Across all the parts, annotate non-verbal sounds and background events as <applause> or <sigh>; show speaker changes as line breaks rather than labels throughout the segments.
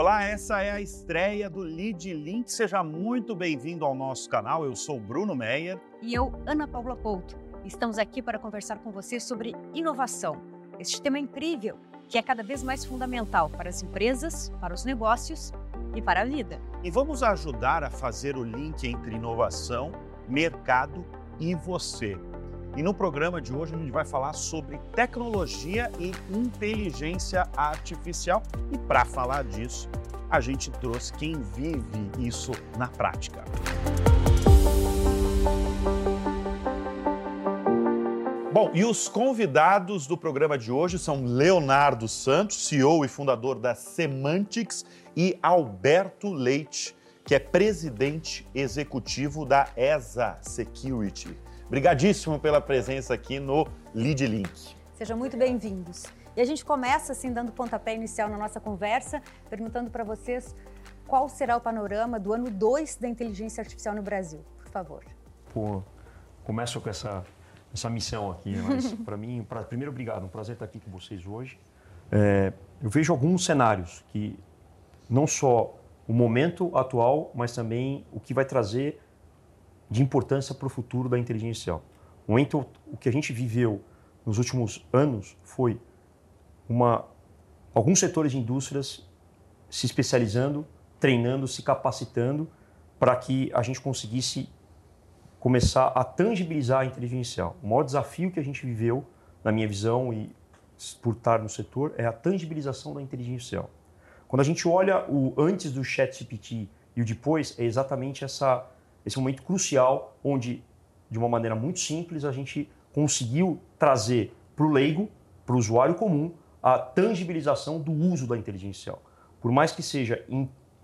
Olá, essa é a estreia do Lead Link. Seja muito bem-vindo ao nosso canal. Eu sou Bruno Meyer.
E eu, Ana Paula Couto. Estamos aqui para conversar com você sobre inovação. Este tema é incrível, que é cada vez mais fundamental para as empresas, para os negócios e para a vida.
E vamos ajudar a fazer o link entre inovação, mercado e você. E no programa de hoje a gente vai falar sobre tecnologia e inteligência artificial. E para falar disso, a gente trouxe quem vive isso na prática. Bom, e os convidados do programa de hoje são Leonardo Santos, CEO e fundador da Semantics, e Alberto Leite, que é presidente executivo da ESA Security. Obrigadíssimo pela presença aqui no Lead Link.
Sejam muito bem-vindos. E a gente começa assim dando pontapé inicial na nossa conversa, perguntando para vocês qual será o panorama do ano 2 da inteligência artificial no Brasil, por favor.
Pô, começo com essa essa missão aqui, né? mas para mim, pra, primeiro obrigado, um prazer estar aqui com vocês hoje. É, eu vejo alguns cenários que não só o momento atual, mas também o que vai trazer de importância para o futuro da inteligência artificial. O momento, o que a gente viveu nos últimos anos foi uma, alguns setores de indústrias se especializando, treinando, se capacitando para que a gente conseguisse começar a tangibilizar a inteligência artificial. O maior desafio que a gente viveu, na minha visão e por estar no setor, é a tangibilização da inteligência artificial. Quando a gente olha o antes do chat GPT e o depois, é exatamente essa esse momento crucial onde, de uma maneira muito simples, a gente conseguiu trazer para o leigo, para o usuário comum, a tangibilização do uso da inteligência artificial. Por mais que seja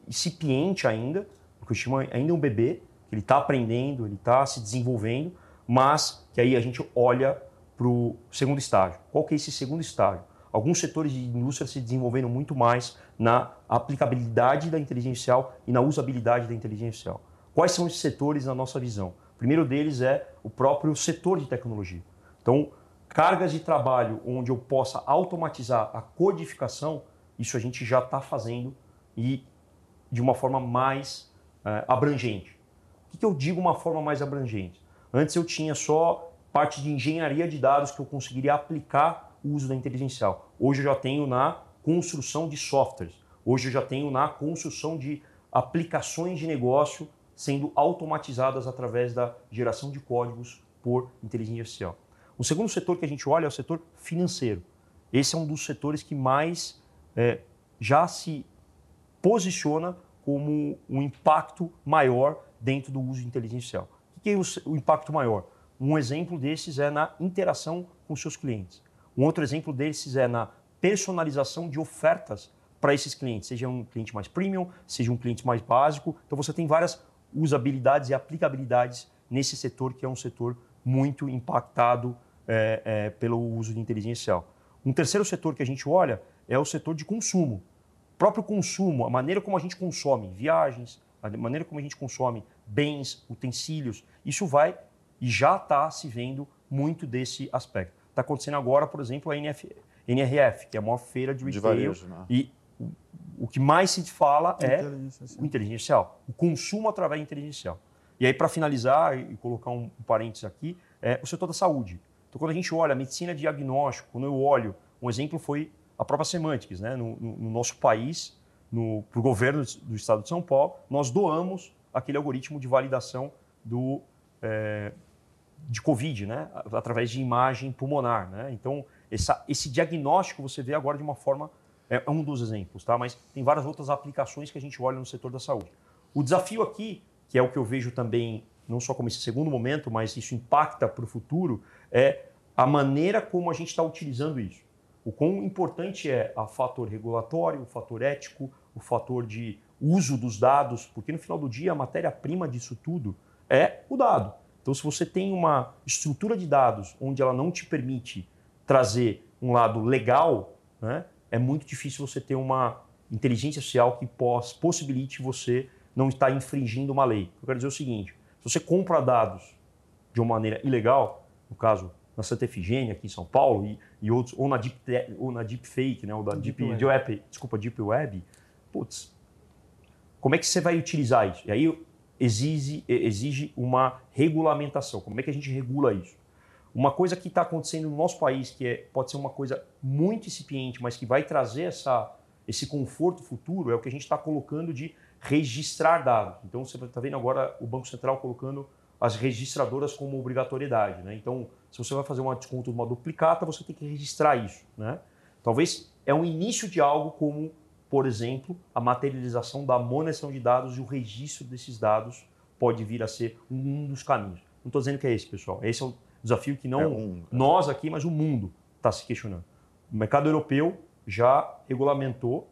incipiente ainda, porque eu chamo ainda um bebê, ele está aprendendo, ele está se desenvolvendo, mas que aí a gente olha para o segundo estágio. Qual que é esse segundo estágio? Alguns setores de indústria se desenvolveram muito mais na aplicabilidade da inteligência artificial e na usabilidade da inteligência artificial. Quais são esses setores na nossa visão? O primeiro deles é o próprio setor de tecnologia. Então, cargas de trabalho onde eu possa automatizar a codificação, isso a gente já está fazendo e de uma forma mais é, abrangente. O que, eu digo uma forma mais abrangente? Antes eu tinha só parte de engenharia de dados que eu conseguiria aplicar o uso da inteligência. Hoje eu já tenho na construção de softwares. Hoje eu já tenho na construção de aplicações de negócio sendo automatizadas através da geração de códigos por inteligência artificial. O segundo setor que a gente olha é o setor financeiro. Esse é um dos setores que mais é, já se posiciona como um impacto maior dentro do uso de inteligência artificial. O que é o, impacto maior? Um exemplo desses é na interação com seus clientes. Um outro exemplo desses é na personalização de ofertas para esses clientes, seja um cliente mais premium, seja um cliente mais básico. Então você tem várias usabilidades e aplicabilidades nesse setor que é um setor muito impactado é, é, pelo uso de inteligência artificial. Um terceiro setor que a gente olha é o setor de consumo. O próprio consumo, a maneira como a gente consome viagens, a maneira como a gente consome bens, utensílios, isso vai e já está se vendo muito desse aspecto. Está acontecendo agora, por exemplo, a NF, NRF, que é a maior feira de retail, de varejo, né? e o que mais se fala é o inteligência artificial, o consumo através artificial. E aí, para finalizar e colocar um, um parênteses aqui, é o setor da saúde. Então, quando a gente olha a medicina diagnóstico, quando eu olho, um exemplo foi a própria Semantics. Né? No, no, no nosso país, para o governo do estado de São Paulo, nós doamos aquele algoritmo de validação do, é, de Covid, né? através de imagem pulmonar. Né? Então, essa, esse diagnóstico você vê agora de uma forma é um dos exemplos, tá? Mas tem várias outras aplicações que a gente olha no setor da saúde. O desafio aqui, que é o que eu vejo também, não só como esse segundo momento, mas isso impacta para o futuro, é a maneira como a gente está utilizando isso. O quão importante é o fator regulatório, o fator ético, o fator de uso dos dados, porque no final do dia a matéria-prima disso tudo é o dado. Então, se você tem uma estrutura de dados onde ela não te permite trazer um lado legal, né, é muito difícil você ter uma inteligência social que poss possibilite você não estar infringindo uma lei. Eu quero dizer o seguinte: se você compra dados de uma maneira ilegal, no caso na Santa Efigênia aqui em São Paulo e, e outros, ou na Deep, ou na Deep Fake, né, ou da Deep, Deep, Web. Web, desculpa, Deep Web, putz, como é que você vai utilizar isso? E aí exige, exige uma regulamentação. Como é que a gente regula isso? Uma coisa que está acontecendo no nosso país, que é, pode ser uma coisa muito incipiente, mas que vai trazer essa, esse conforto futuro, é o que a gente está colocando de registrar dados. Então você está vendo agora o Banco Central colocando as registradoras como obrigatoriedade. Né? Então, se você vai fazer um desconto de uma duplicata, você tem que registrar isso. Né? Talvez é um início de algo como, por exemplo, a materialização da monetização de dados e o registro desses dados pode vir a ser um dos caminhos. Não estou dizendo que é esse, pessoal. Esse é um desafio que não é um... nós aqui, mas o mundo está se questionando. O mercado europeu já regulamentou,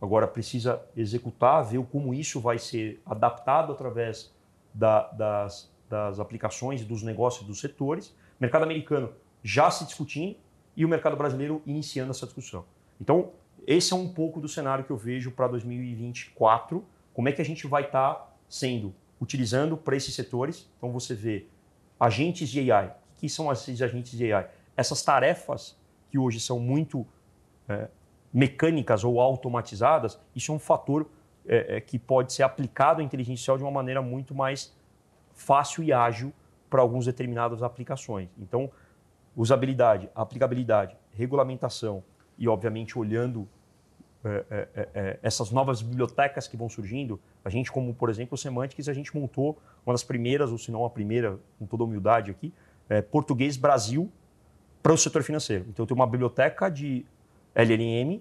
agora precisa executar, ver como isso vai ser adaptado através da, das, das aplicações, dos negócios, dos setores. O mercado americano já se discutindo e o mercado brasileiro iniciando essa discussão. Então, esse é um pouco do cenário que eu vejo para 2024. Como é que a gente vai estar tá sendo, utilizando para esses setores? Então, você vê agentes de AI. Que são esses agentes de AI? Essas tarefas que hoje são muito é, mecânicas ou automatizadas, isso é um fator é, é, que pode ser aplicado à inteligência artificial de uma maneira muito mais fácil e ágil para algumas determinadas aplicações. Então, usabilidade, aplicabilidade, regulamentação e, obviamente, olhando é, é, é, é, essas novas bibliotecas que vão surgindo, a gente, como por exemplo o Semantics, a gente montou uma das primeiras, ou se não a primeira, com toda humildade aqui, é, Português Brasil para o setor financeiro. Então, tem uma biblioteca de LLM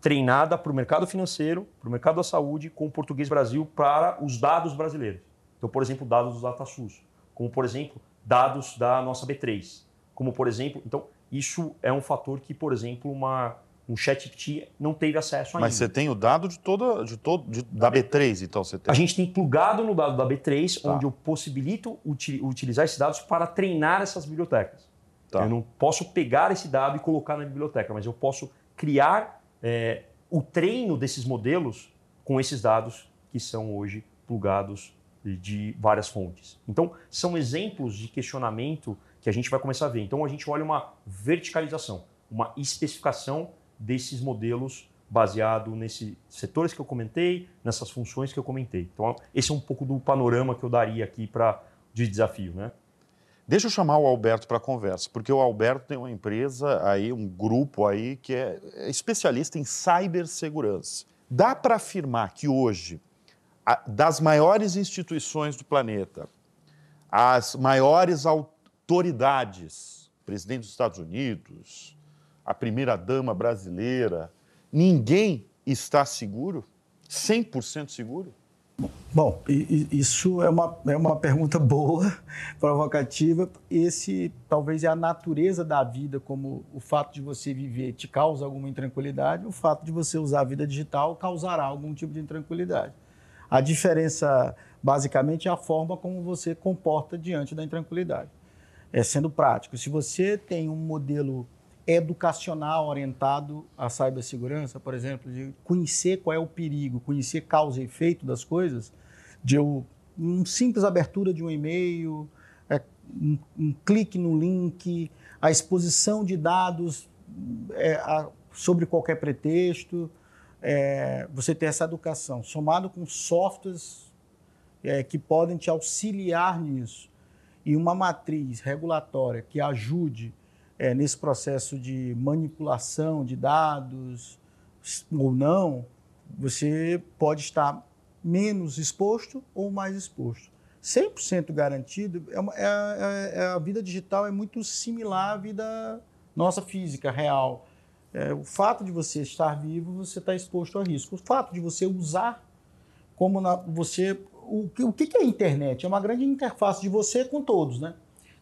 treinada para o mercado financeiro, para o mercado da saúde, com o Português Brasil para os dados brasileiros. Então, por exemplo, dados do DataSUS, como, por exemplo, dados da nossa B3, como, por exemplo, então, isso é um fator que, por exemplo, uma, um ChatGPT não teve acesso ainda.
Mas você tem o dado de toda, de todo, de, da B3, então você tem.
A gente tem plugado no dado da B3, tá. onde eu possibilito uti utilizar esses dados para treinar essas bibliotecas. Tá. Eu não posso pegar esse dado e colocar na biblioteca, mas eu posso criar é, o treino desses modelos com esses dados que são hoje plugados de várias fontes. Então, são exemplos de questionamento que a gente vai começar a ver. Então, a gente olha uma verticalização, uma especificação desses modelos baseado nesses setores que eu comentei, nessas funções que eu comentei. Então, esse é um pouco do panorama que eu daria aqui para de desafio, né?
Deixa eu chamar o Alberto para a conversa, porque o Alberto tem uma empresa aí, um grupo aí que é especialista em cibersegurança. Dá para afirmar que hoje das maiores instituições do planeta, as maiores autoridades, presidente dos Estados Unidos, a primeira-dama brasileira, ninguém está seguro? 100% seguro?
Bom, isso é uma, é uma pergunta boa, <laughs> provocativa. Esse talvez é a natureza da vida, como o fato de você viver te causa alguma intranquilidade, o fato de você usar a vida digital causará algum tipo de intranquilidade. A diferença, basicamente, é a forma como você comporta diante da intranquilidade. É, sendo prático, se você tem um modelo educacional orientado à cibersegurança, por exemplo, de conhecer qual é o perigo, conhecer causa e efeito das coisas, de eu, um simples abertura de um e-mail, é, um, um, clique no link, a exposição de dados é, a, sobre qualquer pretexto, é, você ter essa educação, somado com softwares é, que podem te auxiliar nisso, e uma matriz regulatória que ajude é, nesse processo de manipulação de dados ou não, você pode estar menos exposto ou mais exposto. 100% garantido, é, uma, é, é, é, a vida digital é muito similar à vida nossa física, real. É, o fato de você estar vivo, você está exposto a risco. O fato de você usar como na, você. O, o que é a internet? É uma grande interface de você com todos, né?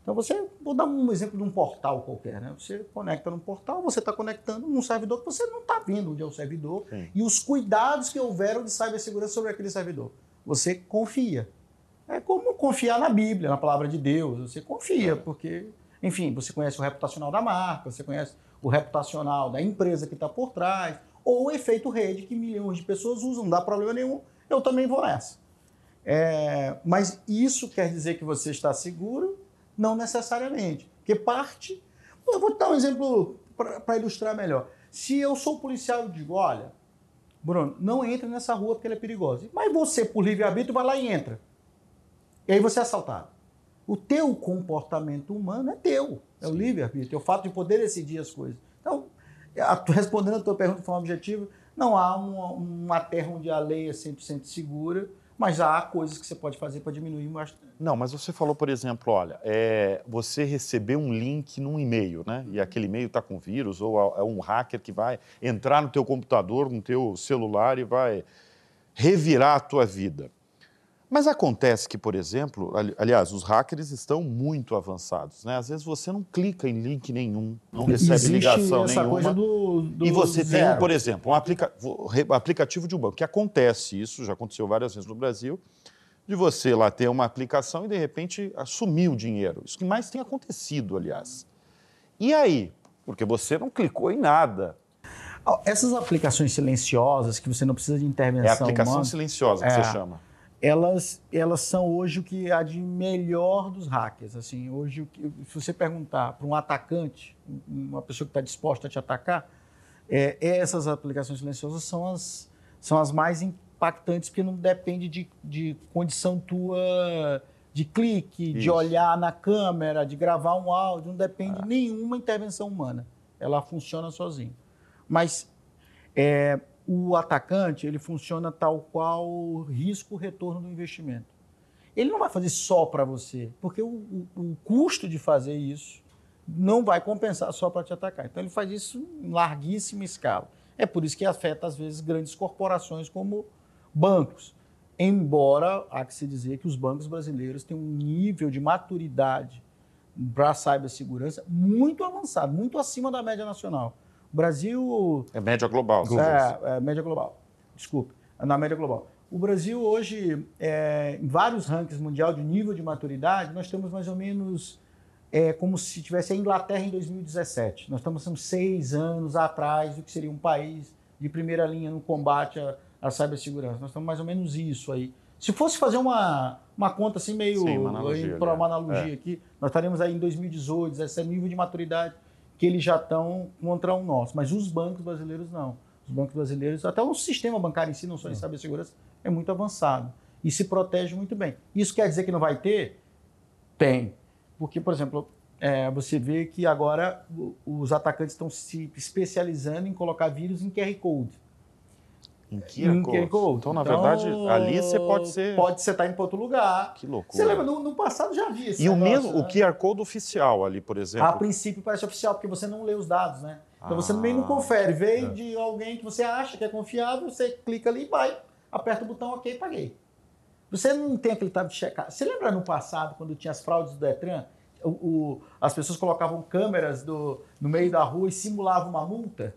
Então você, vou dar um exemplo de um portal qualquer, né? Você conecta num portal, você está conectando num servidor que você não está vendo onde é o servidor Sim. e os cuidados que houveram de cibersegurança sobre aquele servidor. Você confia. É como confiar na Bíblia, na palavra de Deus. Você confia, porque, enfim, você conhece o reputacional da marca, você conhece o reputacional da empresa que está por trás, ou o efeito rede que milhões de pessoas usam, não dá problema nenhum, eu também vou nessa. É, mas isso quer dizer que você está seguro? Não necessariamente. Porque parte. Eu vou dar um exemplo para ilustrar melhor. Se eu sou policial e digo, olha, Bruno, não entre nessa rua porque ela é perigosa. Mas você, por livre-arbítrio, vai lá e entra. E aí você é assaltado. O teu comportamento humano é teu, é Sim. o livre-arbítrio, é o fato de poder decidir as coisas. Então, respondendo a tua pergunta de forma objetiva, não há uma, uma terra onde a lei é 100% segura, mas há coisas que você pode fazer para diminuir bastante.
Não, mas você falou, por exemplo, olha, é, você recebeu um link num e-mail, né? E aquele e-mail está com vírus, ou é um hacker que vai entrar no teu computador, no teu celular e vai revirar a tua vida. Mas acontece que, por exemplo, aliás, os hackers estão muito avançados, né? Às vezes você não clica em link nenhum, não recebe
Existe
ligação
essa
nenhuma.
Coisa do, do
e você
zero.
tem, por exemplo, um aplica aplicativo de um banco, que acontece isso, já aconteceu várias vezes no Brasil, de você lá ter uma aplicação e de repente assumir o dinheiro. Isso que mais tem acontecido, aliás. E aí? Porque você não clicou em nada.
Essas aplicações silenciosas que você não precisa de intervenção.
É a aplicação
humana,
silenciosa que
é,
você chama
elas, elas são hoje o que há de melhor dos hackers. Assim, hoje, se você perguntar para um atacante, uma pessoa que está disposta a te atacar, é, essas aplicações silenciosas são as, são as mais impactantes, porque não depende de, de condição tua de clique, Isso. de olhar na câmera, de gravar um áudio, não depende de ah. nenhuma intervenção humana. Ela funciona sozinha. Mas é, o atacante ele funciona tal qual o risco-retorno do investimento. Ele não vai fazer só para você, porque o, o, o, custo de fazer isso não vai compensar só para te atacar. Então ele faz isso em larguíssima escala. É por isso que afeta, às vezes, grandes corporações como bancos. Embora há que se dizer que os bancos brasileiros têm um nível de maturidade para a cibersegurança muito avançado, muito acima da média nacional. O Brasil.
É média global.
É, é média global. Desculpe. Na média global. O Brasil hoje, é, em vários rankings mundial de nível de maturidade, nós estamos mais ou menos é, como se tivesse a Inglaterra em 2017. Nós estamos seis anos atrás do que seria um país de primeira linha no combate à, à cibersegurança. Nós estamos mais ou menos isso aí. Se fosse fazer uma, uma conta assim meio
Sim, uma analogia,
para uma analogia é. aqui, nós estaríamos aí em 2018, esse nível de maturidade que eles já estão contra o nosso. Mas os bancos brasileiros não. Os bancos brasileiros, até o sistema bancário em si, não só em cibersegurança, é muito avançado e se protege muito bem. Isso quer dizer que não vai ter? Tem. Porque, por exemplo, é, você vê que agora os atacantes estão se especializando em colocar vírus em QR Code.
Em Code. Code. Então, na então, verdade, ali você pode ser.
Pode você estar tá indo para outro lugar.
Que loucura.
Você lembra, no, no passado já havia esse
E
negócio,
o mesmo,
né?
o QR Code oficial ali, por exemplo.
A princípio parece oficial, porque você não lê os dados, né? Então ah, você meio não confere. Veio é. de alguém que você acha que é confiável, você clica ali e vai, aperta o botão OK e paguei. Você não tem aquele tab de checar. Você lembra no passado, quando tinha as fraudes do Detran? O, o, as pessoas colocavam câmeras do, no meio da rua e simulavam uma multa?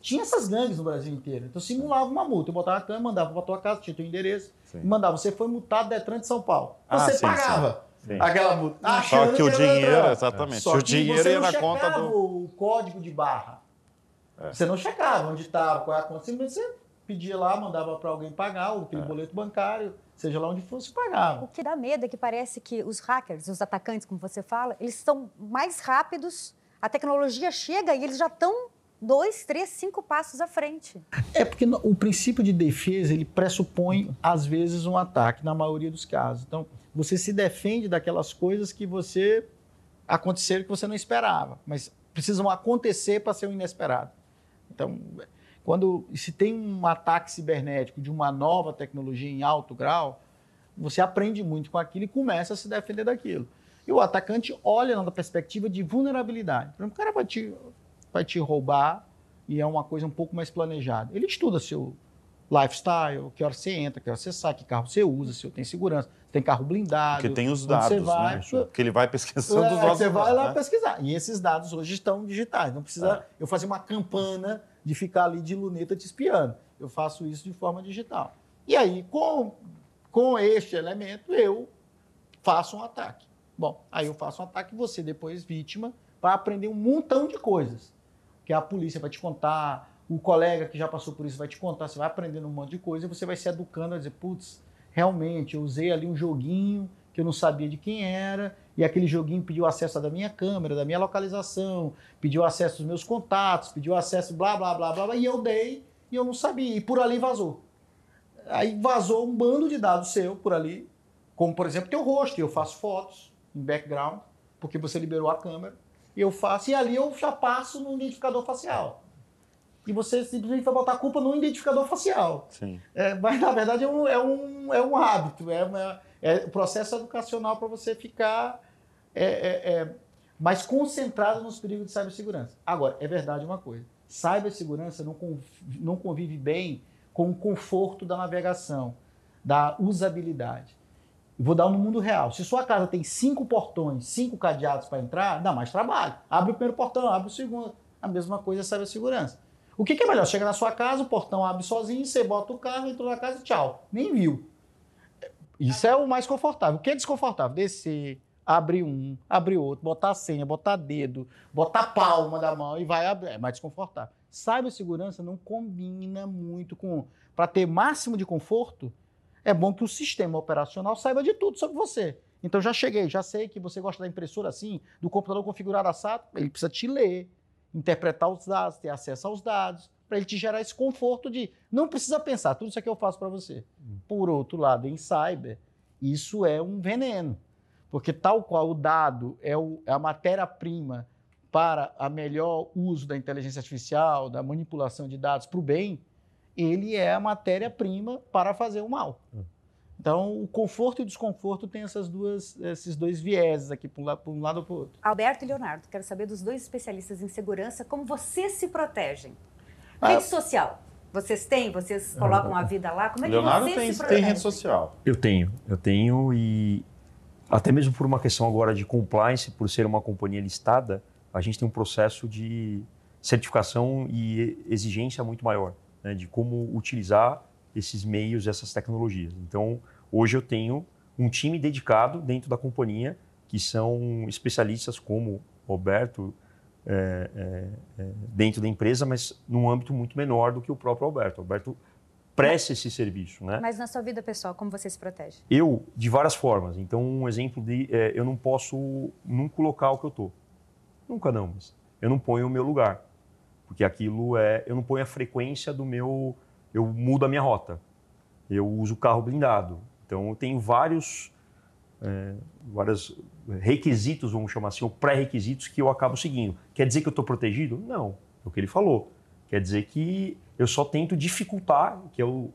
Tinha essas gangues no Brasil inteiro. Então simulava uma multa. Eu botava a câmera, mandava para tua casa, tinha teu endereço, sim. mandava. Você foi multado Detran de São Paulo. Ah, você sim, pagava sim. aquela multa.
Só que, que o dinheiro, exatamente. Só o dinheiro ia na conta do.
o código de barra. É. Você não checava onde estava, qual é a conta. Simplesmente você pedia lá, mandava para alguém pagar, ou aquele é. boleto bancário, seja lá onde fosse, pagava.
O que dá medo é que parece que os hackers, os atacantes, como você fala, eles são mais rápidos, a tecnologia chega e eles já estão dois, três, cinco passos à frente.
É porque o princípio de defesa ele pressupõe às vezes um ataque na maioria dos casos. Então você se defende daquelas coisas que você aconteceram que você não esperava, mas precisam acontecer para ser um inesperado. Então quando se tem um ataque cibernético de uma nova tecnologia em alto grau, você aprende muito com aquilo e começa a se defender daquilo. E o atacante olha na perspectiva de vulnerabilidade. O cara vai te vai te roubar e é uma coisa um pouco mais planejada. Ele estuda seu lifestyle, que hora você entra, que hora você sai, que carro você usa, se tem segurança, se tem carro blindado.
Porque tem os dados, você vai, né? Porque ele vai pesquisando é, os dados.
Você vai lá né? pesquisar. E esses dados hoje estão digitais. Não precisa é. eu fazer uma campana de ficar ali de luneta te espiando. Eu faço isso de forma digital. E aí, com, com este elemento, eu faço um ataque. Bom, aí eu faço um ataque, você depois vítima, vai aprender um montão de coisas que a polícia vai te contar, o colega que já passou por isso vai te contar, você vai aprendendo um monte de coisa e você vai se educando a dizer, putz, realmente, eu usei ali um joguinho que eu não sabia de quem era, e aquele joguinho pediu acesso da minha câmera, da minha localização, pediu acesso dos meus contatos, pediu acesso blá, blá, blá, blá, blá e eu dei, e eu não sabia. E por ali vazou. Aí vazou um bando de dados seu por ali, como por exemplo teu rosto. Eu faço fotos em background, porque você liberou a câmera. E eu faço, e ali eu já passo no identificador facial. E você simplesmente vai botar a culpa no identificador facial.
Sim.
É, mas na verdade é um, é um, é um hábito, é, uma, é um processo educacional para você ficar é, é, é, mais concentrado nos perigos de cibersegurança. Agora, é verdade uma coisa: cibersegurança não, convive, não convive bem com o conforto da navegação, da usabilidade. Vou dar um no mundo real. Se sua casa tem cinco portões, cinco cadeados para entrar, dá mais trabalho. Abre o primeiro portão, abre o segundo. A mesma coisa é cibersegurança. O que, que é melhor? Chega na sua casa, o portão abre sozinho, você bota o carro, entrou na casa e tchau. Nem viu. Isso é o mais confortável. O que é desconfortável? Descer, abrir um, abrir outro, botar a senha, botar dedo, botar a palma da mão e vai abrir. É mais desconfortável. Cibersegurança não combina muito com. Para ter máximo de conforto, é bom que o sistema operacional saiba de tudo sobre você. Então já cheguei, já sei que você gosta da impressora assim, do computador configurado assado, ele precisa te ler, interpretar os dados, ter acesso aos dados, para ele te gerar esse conforto de não precisa pensar, tudo isso aqui eu faço para você. Por outro lado, em cyber, isso é um veneno, porque tal qual o dado é, o, é a matéria-prima para a melhor uso da inteligência artificial, da manipulação de dados para o bem, ele é a matéria-prima para fazer o mal. Hum. Então, o conforto e o desconforto têm essas duas, esses dois vieses aqui, para um lado, um lado ou para o outro.
Alberto e Leonardo, quero saber dos dois especialistas em segurança, como vocês se protegem. Ah, rede social, vocês têm? Vocês colocam a vida lá? Como é que
Leonardo
vocês
tem,
se
tem rede social.
Eu tenho, eu tenho e até mesmo por uma questão agora de compliance, por ser uma companhia listada, a gente tem um processo de certificação e exigência muito maior né, de como utilizar esses meios, essas tecnologias. Então, hoje eu tenho um time dedicado dentro da companhia que são especialistas como Roberto é, é, é, dentro da empresa, mas num âmbito muito menor do que o próprio Alberto. O Alberto presta esse serviço, né?
Mas na sua vida pessoal, como você se protege?
Eu, de várias formas. Então, um exemplo de, é, eu não posso nunca local que eu tô. Nunca não, mas eu não ponho o meu lugar, porque aquilo é, eu não ponho a frequência do meu eu mudo a minha rota. Eu uso carro blindado. Então, eu tenho vários, é, vários requisitos, vamos chamar assim, ou pré-requisitos que eu acabo seguindo. Quer dizer que eu estou protegido? Não. É o que ele falou. Quer dizer que eu só tento dificultar, que é o,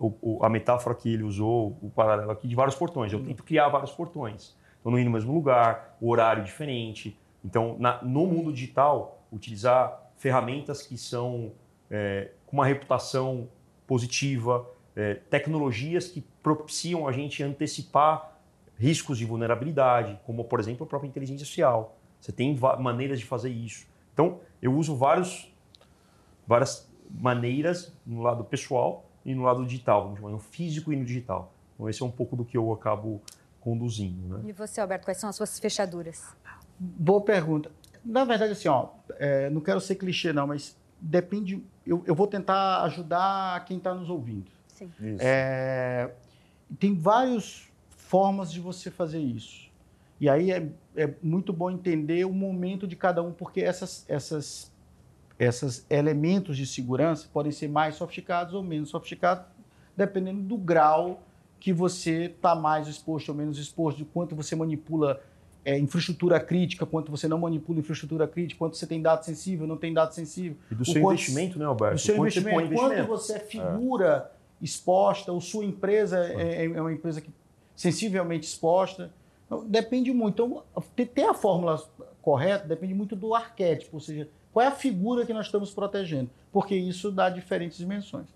o, a metáfora que ele usou, o paralelo aqui, de vários portões. Eu tento criar vários portões. Então, não ir no mesmo lugar, o horário diferente. Então, na, no mundo digital, utilizar ferramentas que são é, com uma reputação positiva, é, tecnologias que propiciam a gente antecipar riscos de vulnerabilidade, como, por exemplo, a própria inteligência artificial. Você tem maneiras de fazer isso. Então, eu uso vários, várias maneiras no lado pessoal e no lado digital, vamos chamar, no físico e no digital. Então, esse é um pouco do que eu acabo conduzindo. Né?
E você, Alberto, quais são as suas fechaduras?
Boa pergunta. Na verdade, assim, ó, é, não quero ser clichê, não, mas depende. Eu, eu vou tentar ajudar quem está nos ouvindo.
Sim.
É, tem várias formas de você fazer isso. E aí é, é muito bom entender o momento de cada um, porque essas, essas, esses elementos de segurança podem ser mais sofisticados ou menos sofisticados, dependendo do grau que você está mais exposto ou menos exposto, de quanto você manipula é, infraestrutura crítica, quanto você não manipula infraestrutura crítica, quanto você tem dado sensível, não tem dado sensível.
E do seu quanto, investimento, né, Alberto?
Do seu quanto investimento, você investimento. Quanto você é figura é. exposta, ou sua empresa é, é, uma empresa que, sensivelmente exposta. Então, depende muito. Então, ter a fórmula correta depende muito do arquétipo, ou seja, qual é a figura que nós estamos protegendo, porque isso dá diferentes dimensões.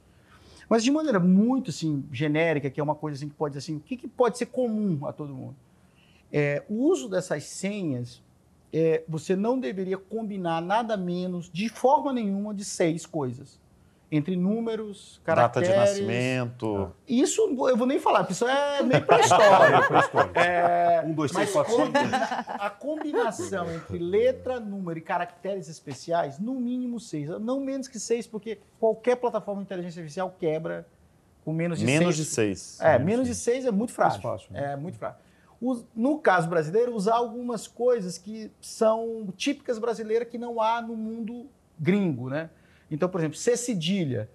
Mas de maneira muito assim, genérica, que é uma coisa assim, que pode assim, o que, que pode ser comum a todo mundo? É, o uso dessas senhas, é, você não deveria combinar nada menos, de forma nenhuma, de seis coisas. Entre números, caracteres...
Data de nascimento...
Isso eu vou nem falar, porque isso é meio pré-história. <laughs>
é, um, dois, três, quatro, cinco.
A combinação entre letra, número e caracteres especiais, no mínimo seis. Não menos que seis, porque qualquer plataforma de inteligência artificial quebra com menos de
menos
seis.
De seis.
É, menos de seis é muito frágil.
Fácil, né?
É muito frágil no caso brasileiro, usar algumas coisas que são típicas brasileiras que não há no mundo gringo, né? Então, por exemplo, C cedilha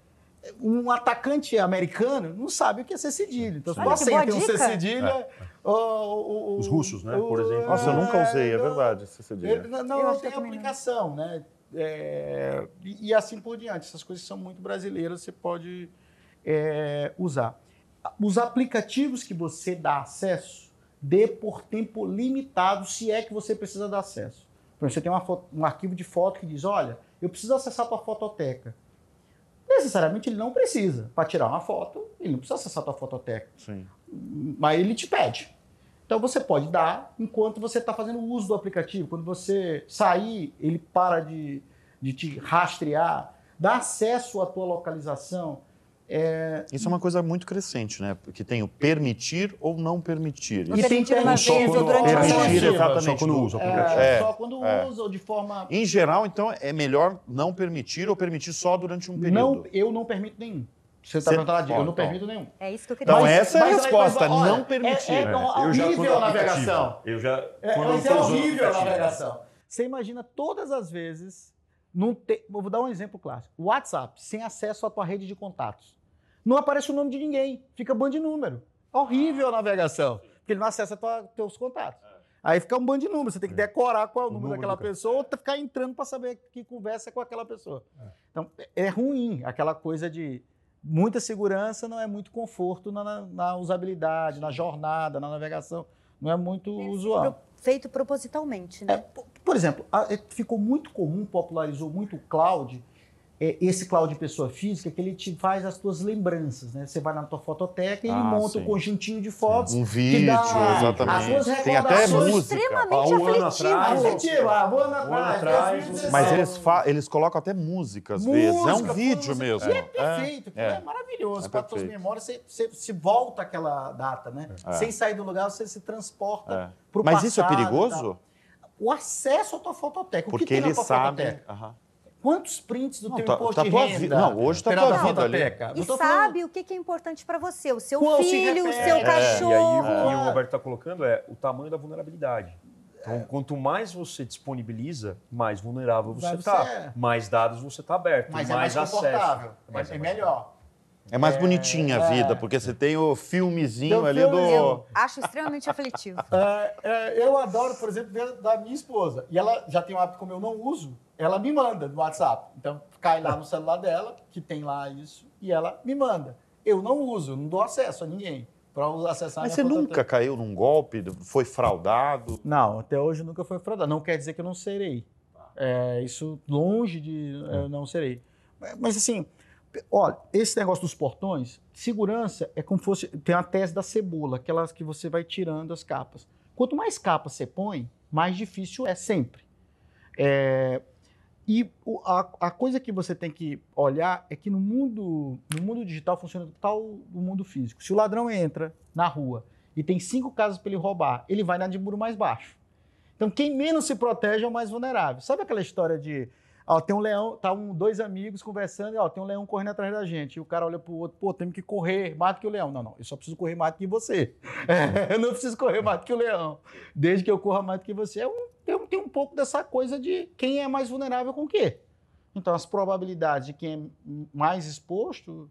um atacante americano não sabe o que é C cedilha. Então,
Olha,
você
que boa
tem um
dica.
cedilha. o- o- o-
Os russos, né, por exemplo.
Nossa, eu nunca usei, é verdade, esse cedilha.
ele- Não, não, não tem aplicação, né? É, e, e assim por diante. Essas coisas são muito brasileiras, você pode é, usar. Os aplicativos que você dá acesso, dê por tempo limitado, se é que você precisa dar acesso. Por exemplo, você tem uma foto- um arquivo de foto que diz, olha, eu preciso acessar a tua fototeca. Necessariamente ele não precisa. Para tirar uma foto, ele não precisa acessar a tua fototeca
Sim.
mas ele te pede. Então você pode dar enquanto você está fazendo uso do aplicativo. Quando você sair, ele para de, de te rastrear, dá acesso à tua localização. É,
Isso é uma coisa muito crescente, né? Que tem o permitir ou não permitir.
Não
E tem
permitir uma
só
vez ou durante uma
permitir,
noite.
exatamente.
Só quando
do-
usa o
é,
aplicativo.
É,
só quando
é.
usa ou de forma.
Em geral, então, é melhor não permitir ou permitir só durante um período.
Não, eu não permito nenhum. Você está perguntando, eu não
então.
permito nenhum.
É isso que eu queria
Então,
dizer.
essa é a
Mas-
resposta,
mas, olha,
não permitir.
É, é
eu já
horrível
quando
a navegação.
Eu já
É, mas é horrível a navegação. Você imagina todas as vezes. Te... Vou dar um exemplo clássico. WhatsApp, sem acesso à tua rede de contatos. Não aparece o nome de ninguém, fica bando de número. Horrível a navegação, porque ele não acessa tua, teus contatos. Aí fica um bando de número, você tem que decorar qual é o,
O
número
número
daquela
cara.
pessoa ou ficar entrando para saber que conversa é com aquela pessoa. Então, é ruim aquela coisa de muita segurança, não é muito conforto na, na- na usabilidade, na jornada, na navegação. Não é muito usual.
Feito propositalmente,
É,
né?
por, por exemplo, é, ficou muito comum, popularizou muito o cloud, é, esse cloud de pessoa física, que ele te faz as tuas lembranças, né? Você vai na tua fototeca e ele
Ah,
monta
sim.
um conjuntinho de fotos.
Um
que
vídeo,
dá as
exatamente.
suas
Tem até
recordações
música.
Extremamente
um ano
aflitivo.
atrás,
Aflitivo, ah,
Um ano
atrás,
atrás,
2016.
Mas eles, eles colocam até música às vezes. É um
Música,
vídeo
música,
mesmo.
que é perfeito, que é,
é.
maravilhoso.
É
Para as tuas memórias, você, você se volta àquela data, né?
É.
Sem sair do lugar, você se transporta
É.
para o
Mas
passado.
isso é perigoso?
O acesso à tua fototeca. O
Porque
que tem na
eles
tua
sabem.
fototeca?
Aham.
Quantos prints do
Não,
teu
tá-
imposto
tá
de
tua
renda?
vida- não, hoje tá
terá
tua
da
vida ali.
E sabe o que é importante para você, o seu
Qual se
filho, o
refere?
seu
É,
É,
cachorro.
e aí o que o Roberto está colocando é o tamanho da vulnerabilidade. Então, quanto mais você disponibiliza, mais vulnerável você está.
você-
Mais dados você está aberto,
Mas
mais,
é mais
acesso.
confortável. É, é
mais
melhor.
É mais bonitinha a
é.
vida, porque você tem o filmezinho ali
filme,
do.
Eu acho extremamente aflitivo. <laughs>
É, é, eu adoro, por exemplo, ver da minha esposa. E ela já tem um hábito como eu não uso, ela me manda no WhatsApp. Então, cai lá no celular dela, que tem lá isso, e ela me manda. Eu não uso, não dou acesso a ninguém para acessar
Mas
a
você nunca
fototeca.
caiu num golpe, foi fraudado?
Não, até hoje nunca foi fraudado. Não quer dizer que eu não serei. É, isso longe de eu não serei. Mas assim, olha, esse negócio dos portões, segurança é como se fosse. Tem a tese da cebola, aquelas que você vai tirando as capas. Quanto mais capas você põe, mais difícil é sempre. É, e a, a coisa que você tem que olhar é que no mundo, no mundo digital funciona tal no mundo físico. Se o ladrão entra na rua e tem cinco casas para ele roubar, ele vai na de muro mais baixo. Então, quem menos se protege é o mais vulnerável. Sabe aquela história de. Ó, tem um leão, tá um, dois amigos conversando, e ó, tem um leão correndo atrás da gente. E o cara olha pro outro, pô, temos que correr mais do que o leão. Não, não, eu só preciso correr mais do que você. <laughs> É, eu não preciso correr mais do que o leão. Desde que eu corra mais do que você. É um, tem, um- tem um pouco dessa coisa de quem é mais vulnerável com o quê. Então, as probabilidades de quem é mais exposto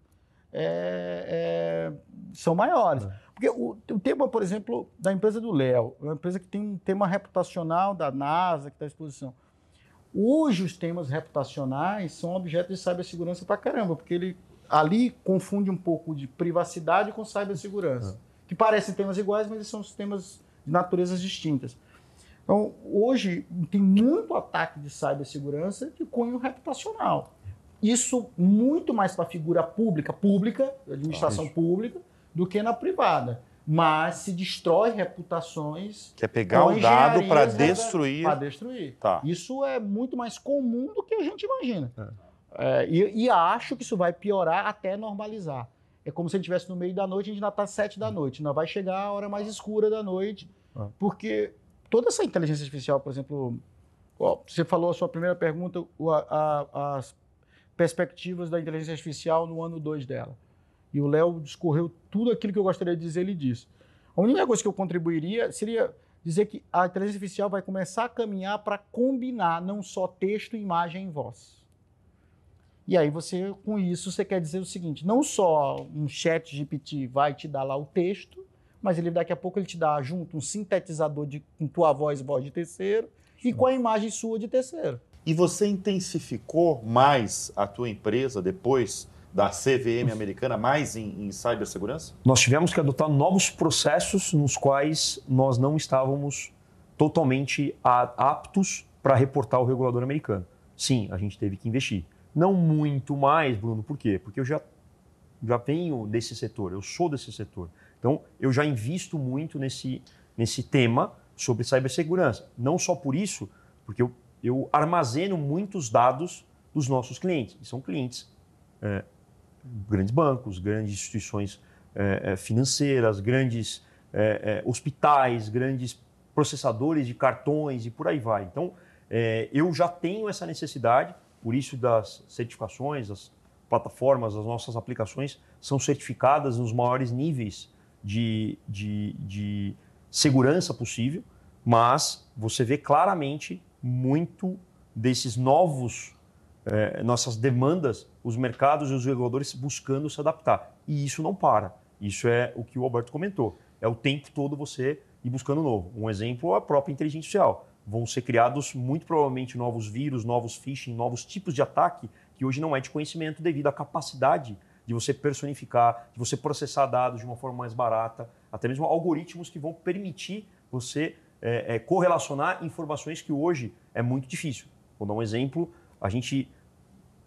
é- é, são maiores. Porque o, o tema, por exemplo, da empresa do Léo, é uma empresa que tem um tema reputacional da NASA, que está à exposição. Hoje, os temas reputacionais são objeto de cibersegurança pra caramba, porque ele ali confunde um pouco de privacidade com cibersegurança, que parecem temas iguais, mas são temas de naturezas distintas. Então, hoje, tem muito ataque de cibersegurança de cunho reputacional. Isso muito mais para a figura pública, pública, administração pública, do que na privada. Mas se destrói reputações
Que é pegar o dado para
engenharias
destruir.
Para destruir.
Tá.
Isso é muito mais comum do que a gente imagina. É, e, e acho que isso vai piorar até normalizar. É como se a gente estivesse no meio da noite, a gente ainda está às sete da noite. Ainda vai chegar a hora mais escura da noite.
Ah.
Porque toda essa inteligência artificial, por exemplo, você falou a sua primeira pergunta, a- a- as perspectivas da inteligência artificial no ano 2 dela. E o Léo discorreu tudo aquilo que eu gostaria de dizer, ele disse. A única coisa que eu contribuiria seria dizer que a inteligência artificial vai começar a caminhar para combinar não só texto, imagem e voz. E aí você, com isso, você quer dizer o seguinte: não só um chat GPT vai te dar lá o texto, mas ele daqui a pouco ele te dá junto um sintetizador de, com tua voz, voz de terceiro, Sim. e com a imagem sua de terceiro.
E você intensificou mais a tua empresa depois da CVM americana, mais em, em cibersegurança?
Nós tivemos que adotar novos processos nos quais nós não estávamos totalmente aptos para reportar ao regulador americano. Sim, a gente teve que investir. Não muito mais, Bruno, por quê? Porque eu já, já venho desse setor, eu sou desse setor. Então, eu já invisto muito nesse, nesse tema sobre cibersegurança. Não só por isso, porque eu, eu armazeno muitos dados dos nossos clientes. São clientes, é, grandes bancos, grandes instituições é, é financeiras, grandes é, hospitais, grandes processadores de cartões e por aí vai. Então, eu já tenho essa necessidade, por isso das certificações, as plataformas, as nossas aplicações são certificadas nos maiores níveis de, de, de segurança possível, mas você vê claramente muito desses novos, é, nossas demandas, os mercados e os reguladores buscando se adaptar. E isso não para. Isso é o que o Alberto comentou. É o tempo todo você ir buscando novo. Um exemplo é a própria inteligência artificial vão ser criados muito provavelmente novos vírus, novos phishing, novos tipos de ataque que hoje não é de conhecimento devido à capacidade de você personificar, de você processar dados de uma forma mais barata, até mesmo algoritmos que vão permitir você é, é, correlacionar informações que hoje é muito difícil. Vou dar um exemplo, a gente,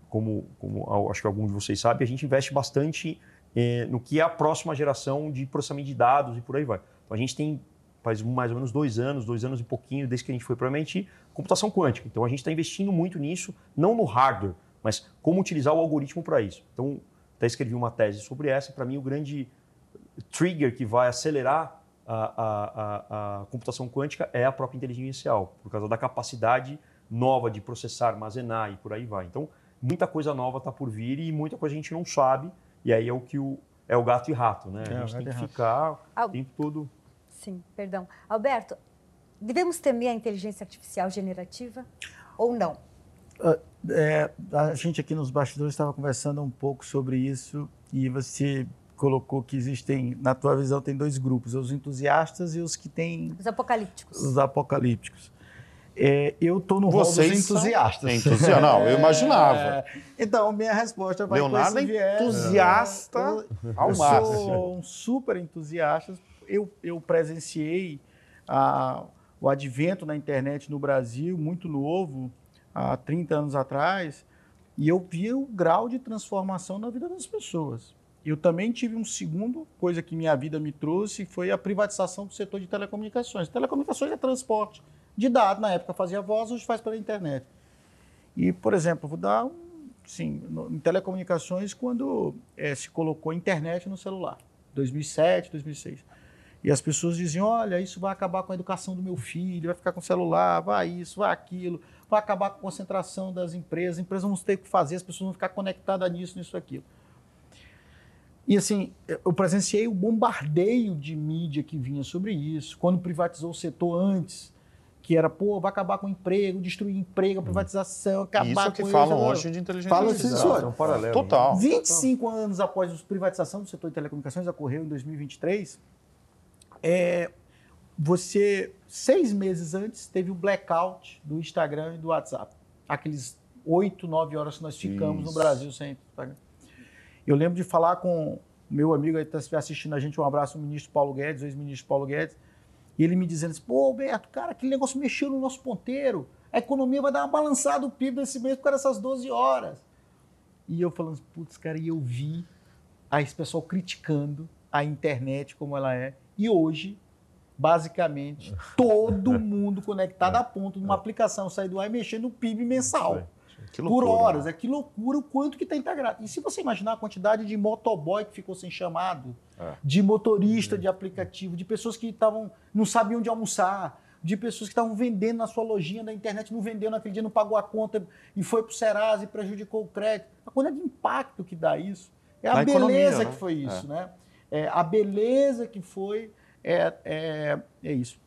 como, como acho que alguns de vocês sabem, a gente investe bastante é, no que é a próxima geração de processamento de dados e por aí vai. Então a gente tem faz mais ou menos dois anos, dois anos e pouquinho, desde que a gente foi para a MIT, computação quântica. Então a gente está investindo muito nisso, não no hardware, mas como utilizar o algoritmo para isso. Então, até escrevi uma tese sobre essa. Para mim, o grande trigger que vai acelerar a, a, a, a, computação quântica é a própria inteligência artificial, por causa da capacidade nova de processar, armazenar e por aí vai. Então, muita coisa nova está por vir e muita coisa a gente não sabe, e aí é o que o, é o gato e rato, né? É, a gente tem que ficar o tempo todo
Sim, perdão. Alberto, devemos temer a inteligência artificial generativa ou não?
Uh, é, a gente aqui nos bastidores estava conversando um pouco sobre isso e você colocou que existem, na tua visão, tem dois grupos, os entusiastas e os que têm...
Os apocalípticos.
Os apocalípticos. É, eu estou no
Vocês
rol dos entusiastas.
Entusiasta, não, eu imaginava. É,
então, minha resposta vai
Leonardo
com esse
viés. entusiasta
eu, ao eu máximo. Eu sou um super entusiasta eu, eu presenciei a, o advento na internet no Brasil, muito novo, há 30 anos atrás, e eu vi o grau de transformação na vida das pessoas. Eu também tive um segundo coisa que minha vida me trouxe, foi a privatização do setor de telecomunicações. Telecomunicações é transporte de dados, na época fazia voz, hoje faz pela internet. E, por exemplo, vou dar um, sim, em telecomunicações, quando é, se colocou internet no celular, 2007, 2006. E as pessoas diziam: olha, isso vai acabar com a educação do meu filho, vai ficar com celular, vai isso, vai aquilo, vai acabar com a concentração das empresas, as empresas vão ter o que fazer, as pessoas vão ficar conectadas nisso, nisso, aquilo. E assim, eu presenciei o bombardeio de mídia que vinha sobre isso, quando privatizou o setor antes, que era, pô, vai acabar com o emprego, destruir emprego, a privatização, acabar
isso
é
que com falam isso, hoje de inteligência
Fala artificial. É
um paralelo. Total.
25 anos após a privatização do setor de telecomunicações, ocorreu em 2023, é, você, seis meses antes, teve o blackout do Instagram e do WhatsApp. Aqueles oito, nove horas que nós ficamos Isso. no Brasil sem Instagram. Eu lembro de falar com meu amigo, que está assistindo a gente, um abraço, o ministro Paulo Guedes, o ex-ministro Paulo Guedes, e ele me dizendo assim, pô, Alberto, cara, aquele negócio mexeu no nosso ponteiro, a economia vai dar uma balançada o PIB desse mês por causa dessas 12 horas. E eu falando, putz, cara, e eu vi aí esse pessoal criticando a internet como ela é, e hoje basicamente <laughs> todo mundo conectado a ponto de uma aplicação sair do ar e mexer no PIB mensal. Por horas. Né? É que loucura o quanto que está integrado. E se você imaginar a quantidade de motoboy que ficou sem chamado, é. de motorista é. de aplicativo, de pessoas que estavam não sabiam onde almoçar, de pessoas que estavam vendendo na sua lojinha da internet, não vendeu naquele dia, não pagou a conta e foi para o Serasa e prejudicou o crédito. A quantidade de impacto que dá isso. É a na beleza economia, né? que foi isso, é. né? É, a beleza que foi é, é, é isso.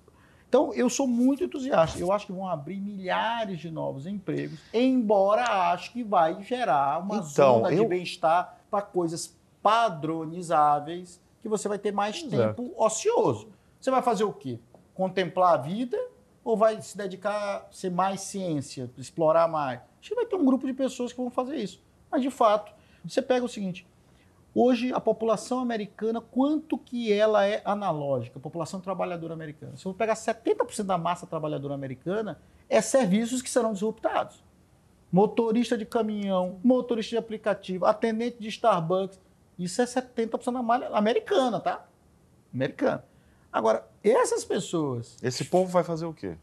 Então, eu sou muito entusiasta. Eu acho que vão abrir milhares de novos empregos, embora acho que vai gerar uma
Então,
zona de
eu-
bem-estar para coisas padronizáveis que você vai ter mais
Pois é.
tempo ocioso. Você vai fazer o quê? Contemplar a vida ou vai se dedicar a ser mais ciência, explorar mais? Acho que vai ter um grupo de pessoas que vão fazer isso. Mas, de fato, você pega o seguinte, Hoje, a população americana, quanto que ela é analógica, a população trabalhadora americana? Se eu pegar 70% da massa trabalhadora americana, é serviços que serão disruptados. Motorista de caminhão, motorista de aplicativo, atendente de Starbucks, isso é 70% da malha americana, tá? Americana. Agora, essas pessoas...
Esse povo vai fazer o quê?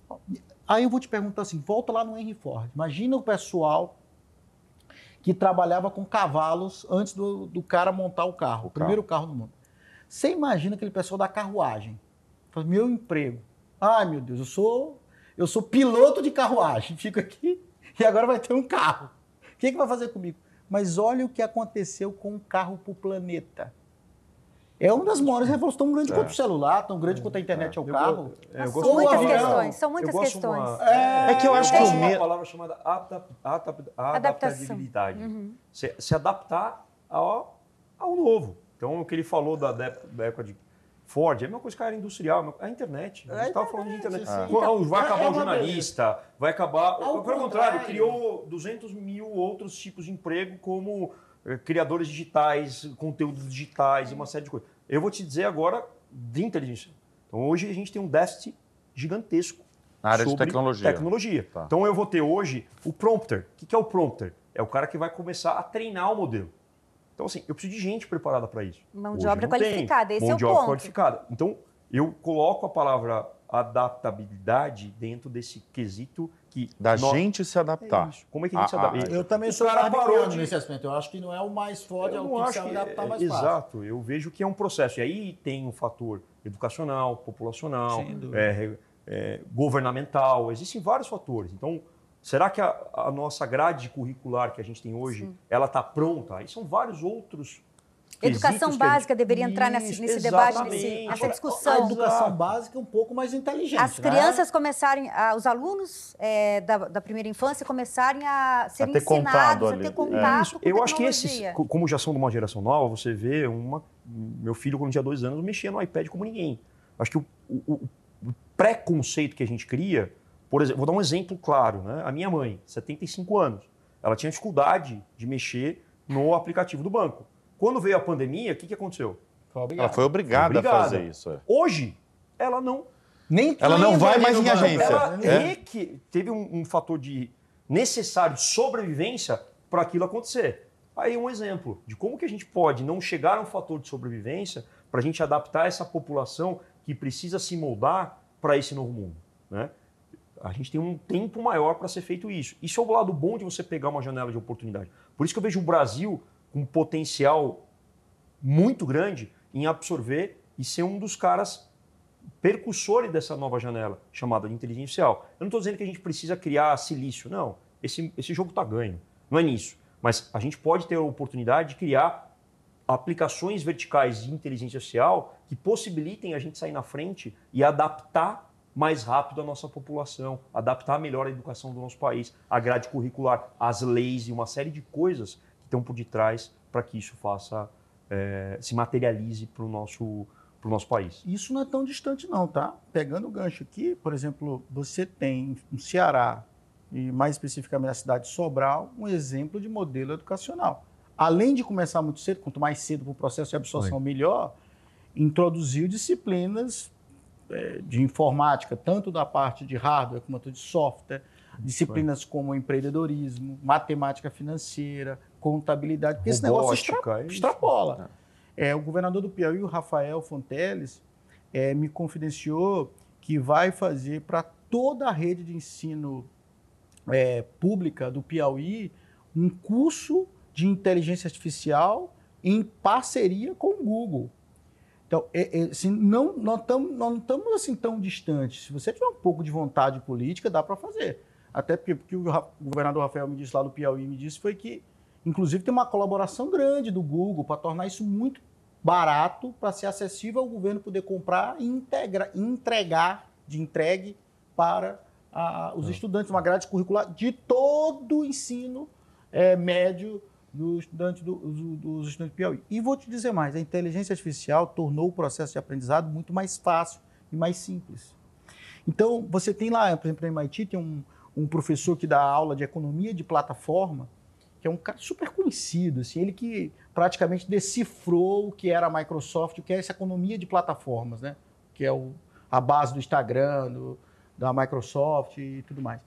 Aí eu vou te perguntar assim, volta lá no Henry Ford. Imagina o pessoal que trabalhava com cavalos antes do, do cara montar o carro, o primeiro carro do mundo. Você imagina aquele pessoal da carruagem? Fala, Meu emprego. Ai, meu Deus, eu sou eu sou piloto de carruagem. <laughs> Fico aqui e agora vai ter um carro. O que, que vai fazer comigo? Mas olha o que aconteceu com o carro para o planeta. É uma das maiores revoluções, tão grande
É.
quanto o celular, tão grande quanto a internet é o
Eu
carro.
é, eu gosto
são muitas
palavra-
questões, são
eu
muitas questões.
uma-
É,
É que eu acho que
de uma palavra chamada adap- adap-
Adaptação.
adaptabilidade. Se, se adaptar ao, ao novo. Então, o que ele falou da, da época- de Ford, é a mesma coisa que a área industrial, a internet. A
É a
gente estava falando de
internet, sim.
Quando Vai
É-
acabar
é
o jornalista, vai acabar...
Ao
Pelo contrário,
contrário.
criou 200 mil outros tipos de emprego, como criadores digitais, conteúdos digitais e uma série de coisas. Eu vou te dizer agora de inteligência. Então, hoje a gente tem um déficit gigantesco
Na área de
sobre
tecnologia.
tecnologia.
Tá.
Então eu vou ter hoje o prompter. O que é o prompter? É o cara que vai começar a treinar o modelo. Então, assim, eu preciso de gente preparada para isso.
Mão de obra
não tem.
qualificada, esse
Mão
é o
de obra
ponto.
qualificada. Então, eu coloco a palavra adaptabilidade dentro desse quesito que...
Da
nós-
gente se
É
adaptar.
isso. Como é que a gente
Ah,
se adapta?
ah,
Eu também
O
sou
parou de-
nesse aspecto. Eu acho que não é o mais forte, é
Eu
o
não
que
acho
se
que
adaptar
é-
mais fácil.
Exato, eu vejo que é um processo. E aí tem um fator educacional, populacional, é, é, governamental, existem vários fatores. Então, será que a, a nossa grade curricular que a gente tem hoje, ela está pronta? Aí são vários outros.
Educação
que a
básica
gente-
deveria entrar nesse,
Isso,
nesse debate, nesse, nessa
Agora,
A
discussão.
educação básica é um pouco mais inteligente.
As
né?
crianças começarem, a- os alunos é, da, da primeira infância começarem a serem
ter contato
ensinados a
ali.
ter
É.
contato
Isso.
com
Eu acho que esses, como já são de uma geração nova, você vê uma. Meu filho, quando tinha dois anos, mexia no iPad como ninguém. Acho que o, o- o preconceito que a gente cria, por exemplo, vou dar um exemplo claro, né? A minha mãe, 75 anos, ela tinha dificuldade de mexer no aplicativo do banco. Quando veio a pandemia, o que, que aconteceu?
Foi obrigado.
Ela foi obrigada,
Foi obrigada.
a fazer isso. é.
Hoje, ela não
Nem
Ela não vai mais em agência.
ela
É.
reque- teve um, um fator de necessário de sobrevivência para aquilo acontecer. Aí um exemplo de como que a gente pode não chegar a um fator de sobrevivência para a gente adaptar essa população que precisa se moldar para esse novo mundo. Né? A gente tem um tempo maior para ser feito isso. Isso é o lado bom de você pegar uma janela de oportunidade. Por isso que eu vejo o Brasil um potencial muito grande em absorver e ser um dos caras percussores dessa nova janela chamada de inteligência artificial. Eu não estou dizendo que a gente precisa criar silício, não. Esse, esse jogo está ganho. Não é nisso. Mas a gente pode ter a oportunidade de criar aplicações verticais de inteligência artificial que possibilitem a gente sair na frente e adaptar mais rápido a nossa população, adaptar melhor a educação do nosso país, a grade curricular, as leis e uma série de coisas estão por detrás para que isso faça eh, se materialize para o nosso, pro nosso país.
Isso não é tão distante não, tá? Pegando o gancho aqui, por exemplo, você tem no Ceará, e mais especificamente na cidade de Sobral, um exemplo de modelo educacional. Além de começar muito cedo, quanto mais cedo para o processo de absorção melhor, introduziu disciplinas eh, de informática, tanto da parte de hardware quanto de software, disciplinas como empreendedorismo, matemática financeira, contabilidade, porque esse negócio extra-
Robótica, é
extrapola. É, o governador do Piauí, o Rafael Fonteles, é, me confidenciou que vai fazer para toda a rede de ensino é, pública do Piauí um curso de inteligência artificial em parceria com o Google. Então, é, é, assim, não, não estamos assim tão distantes. Se você tiver um pouco de vontade política, dá para fazer. Até porque, porque o governador Rafael me disse lá do Piauí, me disse foi que, inclusive, tem uma colaboração grande do Google para tornar isso muito barato, para ser acessível ao governo poder comprar e integra, entregar de entregue para a, os estudantes, uma grade curricular de todo o ensino é, médio do estudante do, do, dos estudantes de Piauí. E vou te dizer mais, a inteligência artificial tornou o processo de aprendizado muito mais fácil e mais simples. Então, você tem lá, por exemplo, na MIT, tem um, um professor que dá aula de economia de plataforma, que é um cara super conhecido, assim, ele que praticamente decifrou o que era a Microsoft, o que é essa economia de plataformas, né? que é o, a base do Instagram, do, da Microsoft e tudo mais.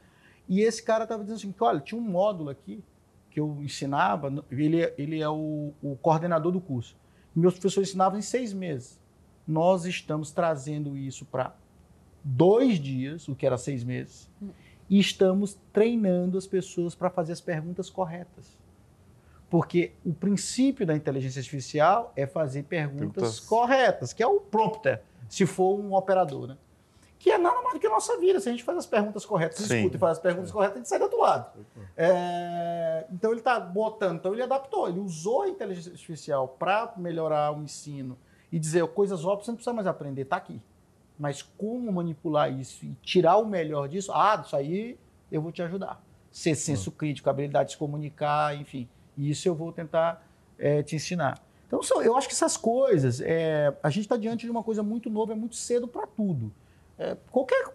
E esse cara estava dizendo assim, que, olha, tinha um módulo aqui que eu ensinava, ele, é, ele é o, o coordenador do curso. Meus professores ensinavam em seis meses. Nós estamos trazendo isso para dois dias, o que era seis meses, e estamos treinando as pessoas para fazer as perguntas corretas. Porque o princípio da inteligência artificial é fazer perguntas, perguntas... corretas, que é o prompter, se for um operador, né? Que é nada mais do que a nossa vida. Se a gente faz as perguntas corretas, Sim. escuta e faz as perguntas corretas, a gente sai do outro lado. É... Então ele está botando, então ele adaptou, ele usou a inteligência artificial para melhorar o ensino e dizer coisas óbvias, você não precisa mais aprender, está aqui. Mas como manipular isso e tirar o melhor disso? Ah, isso aí eu vou te ajudar. Ser senso crítico, habilidade de se comunicar, enfim. Isso eu vou tentar é, te ensinar. Então, eu acho que essas coisas, é, a gente está diante de uma coisa muito nova, é muito cedo para tudo. É, qualquer,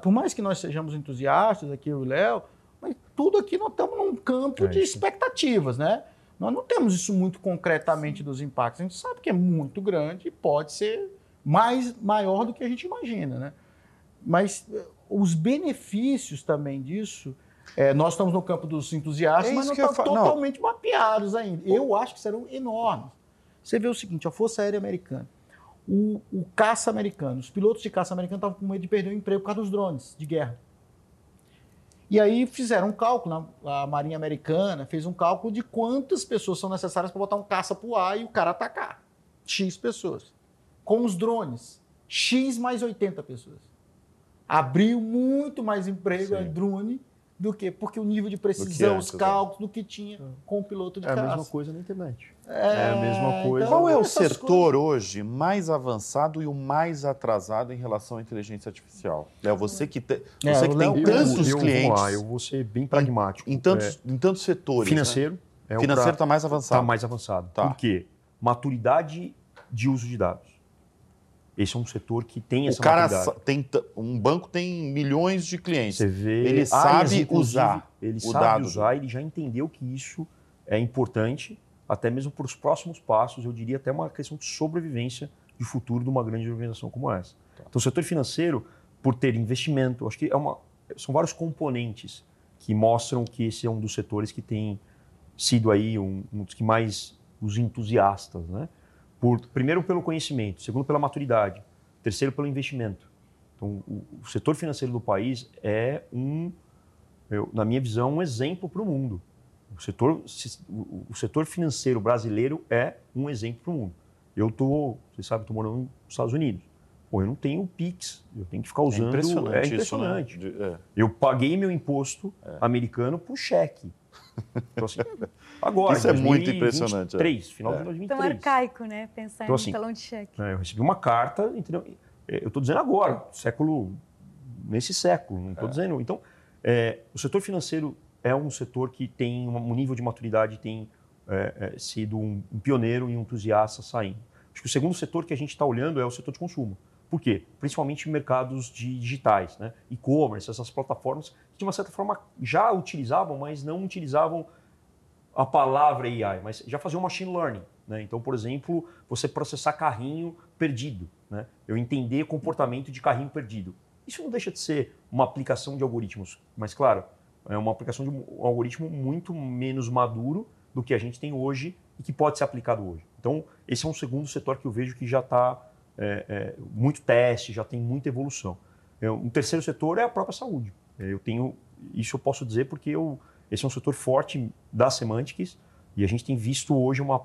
por mais que nós sejamos entusiastas, aqui eu e o Léo, mas tudo aqui nós estamos num campo é de expectativas, né? Nós não temos isso muito concretamente dos impactos. A gente sabe que é muito grande e pode ser mais maior do que a gente imagina, né? Mas eh, os benefícios também disso, é, nós estamos no campo dos entusiastas, é mas não estão totalmente não. mapeados ainda. Eu acho que serão enormes. Você vê o seguinte, a Força Aérea Americana, o, o caça americano, os pilotos de caça americano estavam com medo de perder o emprego por causa dos drones de guerra. E aí fizeram um cálculo, a Marinha Americana fez um cálculo de quantas pessoas são necessárias para botar um caça para o ar e o cara atacar. X pessoas com os drones. X mais 80 pessoas. Abriu muito mais emprego a drone do que porque o nível de precisão, os cálculos do que tinha com o piloto de
é
caça.
É a mesma coisa na internet. É, é a mesma então, coisa.
Então, Qual é o setor coisas... hoje mais avançado e o mais atrasado em relação à inteligência artificial? Léo, você que, te... é, você que tem tantos
eu,
clientes.
Vou lá, eu vou ser bem pragmático.
Em, em tantos, é, em tantos setores.
Financeiro. Né?
É financeiro está mais avançado.
Está mais avançado. Tá. Por quê? Maturidade de uso de dados. Esse é um setor que tem essa
o cara tem um banco tem milhões de clientes.
Você vê,
ele sabe usar.
Ele sabe dado. usar, ele já entendeu que isso é importante, até mesmo para os próximos passos, eu diria até uma questão de sobrevivência de futuro de uma grande organização como essa. Tá. Então, o setor financeiro, por ter investimento, acho que é uma, são vários componentes que mostram que esse é um dos setores que tem sido aí um, um dos que mais os entusiastas, né? Por, primeiro pelo conhecimento, segundo pela maturidade, terceiro pelo investimento. Então, o, o setor financeiro do país é um, eu, na minha visão, um exemplo para o mundo. O setor, o, setor financeiro brasileiro é um exemplo para o mundo. Eu tô, você sabe, estou morando nos Estados Unidos. Pô, eu não tenho Pix, eu tenho que ficar é usando. É
impressionante. É impressionante.
Isso, né? é. Eu paguei meu imposto é. americano por cheque. Então, assim, agora,
Isso é muito impressionante.
2023, é. final é. de 2023.
Tão arcaico, né? Pensar então, assim, em talão de cheque.
É, eu recebi uma carta, entendeu? É, eu estou dizendo agora, século, nesse século, não estou é. dizendo. Então, é, o setor financeiro é um setor que tem um nível de maturidade, tem sido um, um pioneiro e um entusiasta saindo. Acho que o segundo setor que a gente está olhando é o setor de consumo. Por quê? Principalmente mercados digitais, né? e-commerce, essas plataformas que de uma certa forma já utilizavam, mas não utilizavam a palavra AI, mas já faziam machine learning. Né? Então, por exemplo, você processar carrinho perdido, né? eu entender comportamento de carrinho perdido. Isso não deixa de ser uma aplicação de algoritmos, mas claro, é uma aplicação de um algoritmo muito menos maduro do que a gente tem hoje e que pode ser aplicado hoje. Então, esse é um segundo setor que eu vejo que já está é, é, muito teste, já tem muita evolução. É, um terceiro setor é a própria saúde. É, eu tenho isso eu posso dizer porque eu, esse é um setor forte da Semantics e a gente tem visto hoje uma,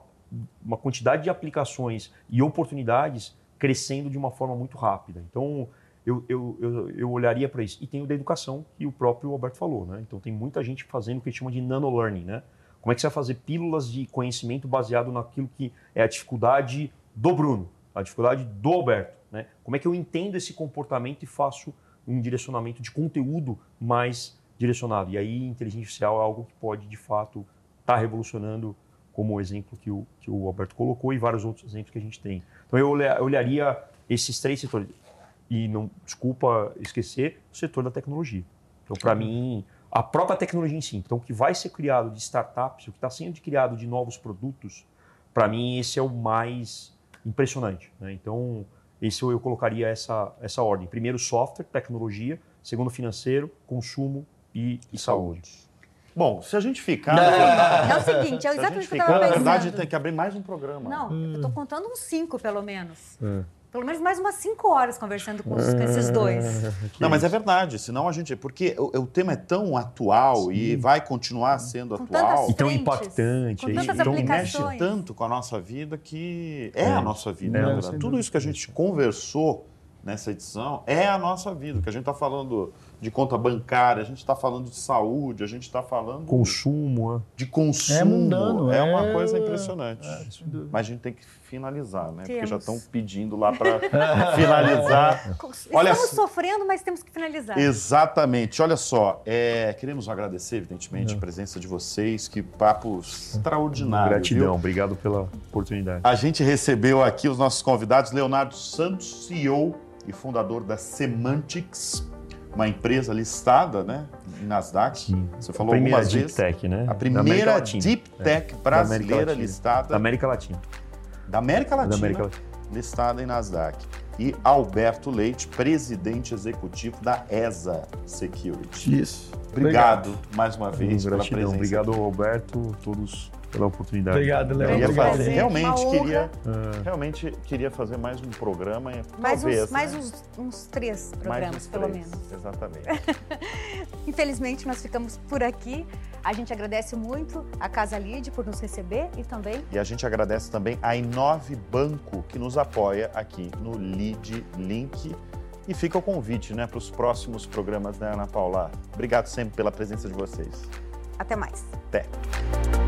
uma quantidade de aplicações e oportunidades crescendo de uma forma muito rápida. Então, eu, eu, eu, eu olharia para isso. E tem o da educação, que o próprio Alberto falou. Né? Então, tem muita gente fazendo o que a gente chama de nano-learning. Né? Como é que você vai fazer pílulas de conhecimento baseado naquilo que é a dificuldade do Bruno? A dificuldade do Alberto. Né? Como é que eu entendo esse comportamento e faço um direcionamento de conteúdo mais direcionado? E aí, inteligência artificial é algo que pode, de fato, estar tá revolucionando, como o exemplo que o, que o Alberto colocou e vários outros exemplos que a gente tem. Então, eu olharia esses três setores. E, não desculpa esquecer, o setor da tecnologia. Então, para uhum. mim, a própria tecnologia em si. Então, o que vai ser criado de startups, o que está sendo criado de novos produtos, para mim, esse é o mais impressionante. Né? Então, esse eu colocaria essa, essa ordem. Primeiro, software, tecnologia. Segundo, financeiro, consumo e, e saúde.
Bom, se a gente ficar.
É o seguinte, é exatamente o que eu estava pensando.
Na verdade, tem que abrir mais um programa.
Não, hum. eu estou contando uns cinco, pelo menos. É pelo menos mais umas cinco horas conversando com, os, com esses dois.
Não, mas é verdade. Senão a gente. Porque o, o tema é tão atual Sim. e vai continuar sendo
com
atual.
E tão impactante.
Com tantas
então mexe tanto com a nossa vida que é, é. a nossa vida. É, né? Tudo isso que a gente conversou nessa edição é a nossa vida. O que a gente está falando de conta bancária, a gente está falando de saúde, a gente está falando.
Consumo,
é. De consumo. É mundano, é, é uma coisa impressionante. É, Mas a gente tem que finalizar, né? Temos. Porque já estão pedindo lá para <laughs> finalizar. <laughs>
Olha, Estamos sofrendo, mas temos que finalizar.
Exatamente. Olha só, é, queremos agradecer, evidentemente, a presença de vocês. Que papo extraordinário.
Gratidão,
viu?
obrigado pela oportunidade.
A gente recebeu aqui os nossos convidados, Leonardo Santos, CEO e fundador da Semantics uma empresa listada, né, em Nasdaq.
Sim. Você falou a primeira algumas deep vezes. Tech, né?
A primeira deep tech é. brasileira da listada.
Da América Latina.
Da América Latina. Da América Latina. Listada em Nasdaq. E Alberto Leite, presidente executivo da ESA Security.
Isso.
Obrigado, Obrigado. mais uma vez pela presença.
Obrigado, Alberto, todos pela oportunidade.
Obrigado, Léo.
Queria fazer, realmente queria, é. realmente queria fazer mais um programa.
Mais,
talvez,
uns, né? mais uns, uns, três programas, uns pelo três, menos.
Exatamente. <laughs>
Infelizmente, nós ficamos por aqui. A gente agradece muito a Casa Lide por nos receber e também.
E a gente agradece também a Inove Banco, que nos apoia aqui no Lead Link. E fica o convite né, para os próximos programas, né, Ana Paula? Obrigado sempre pela presença de vocês.
Até mais.
Até.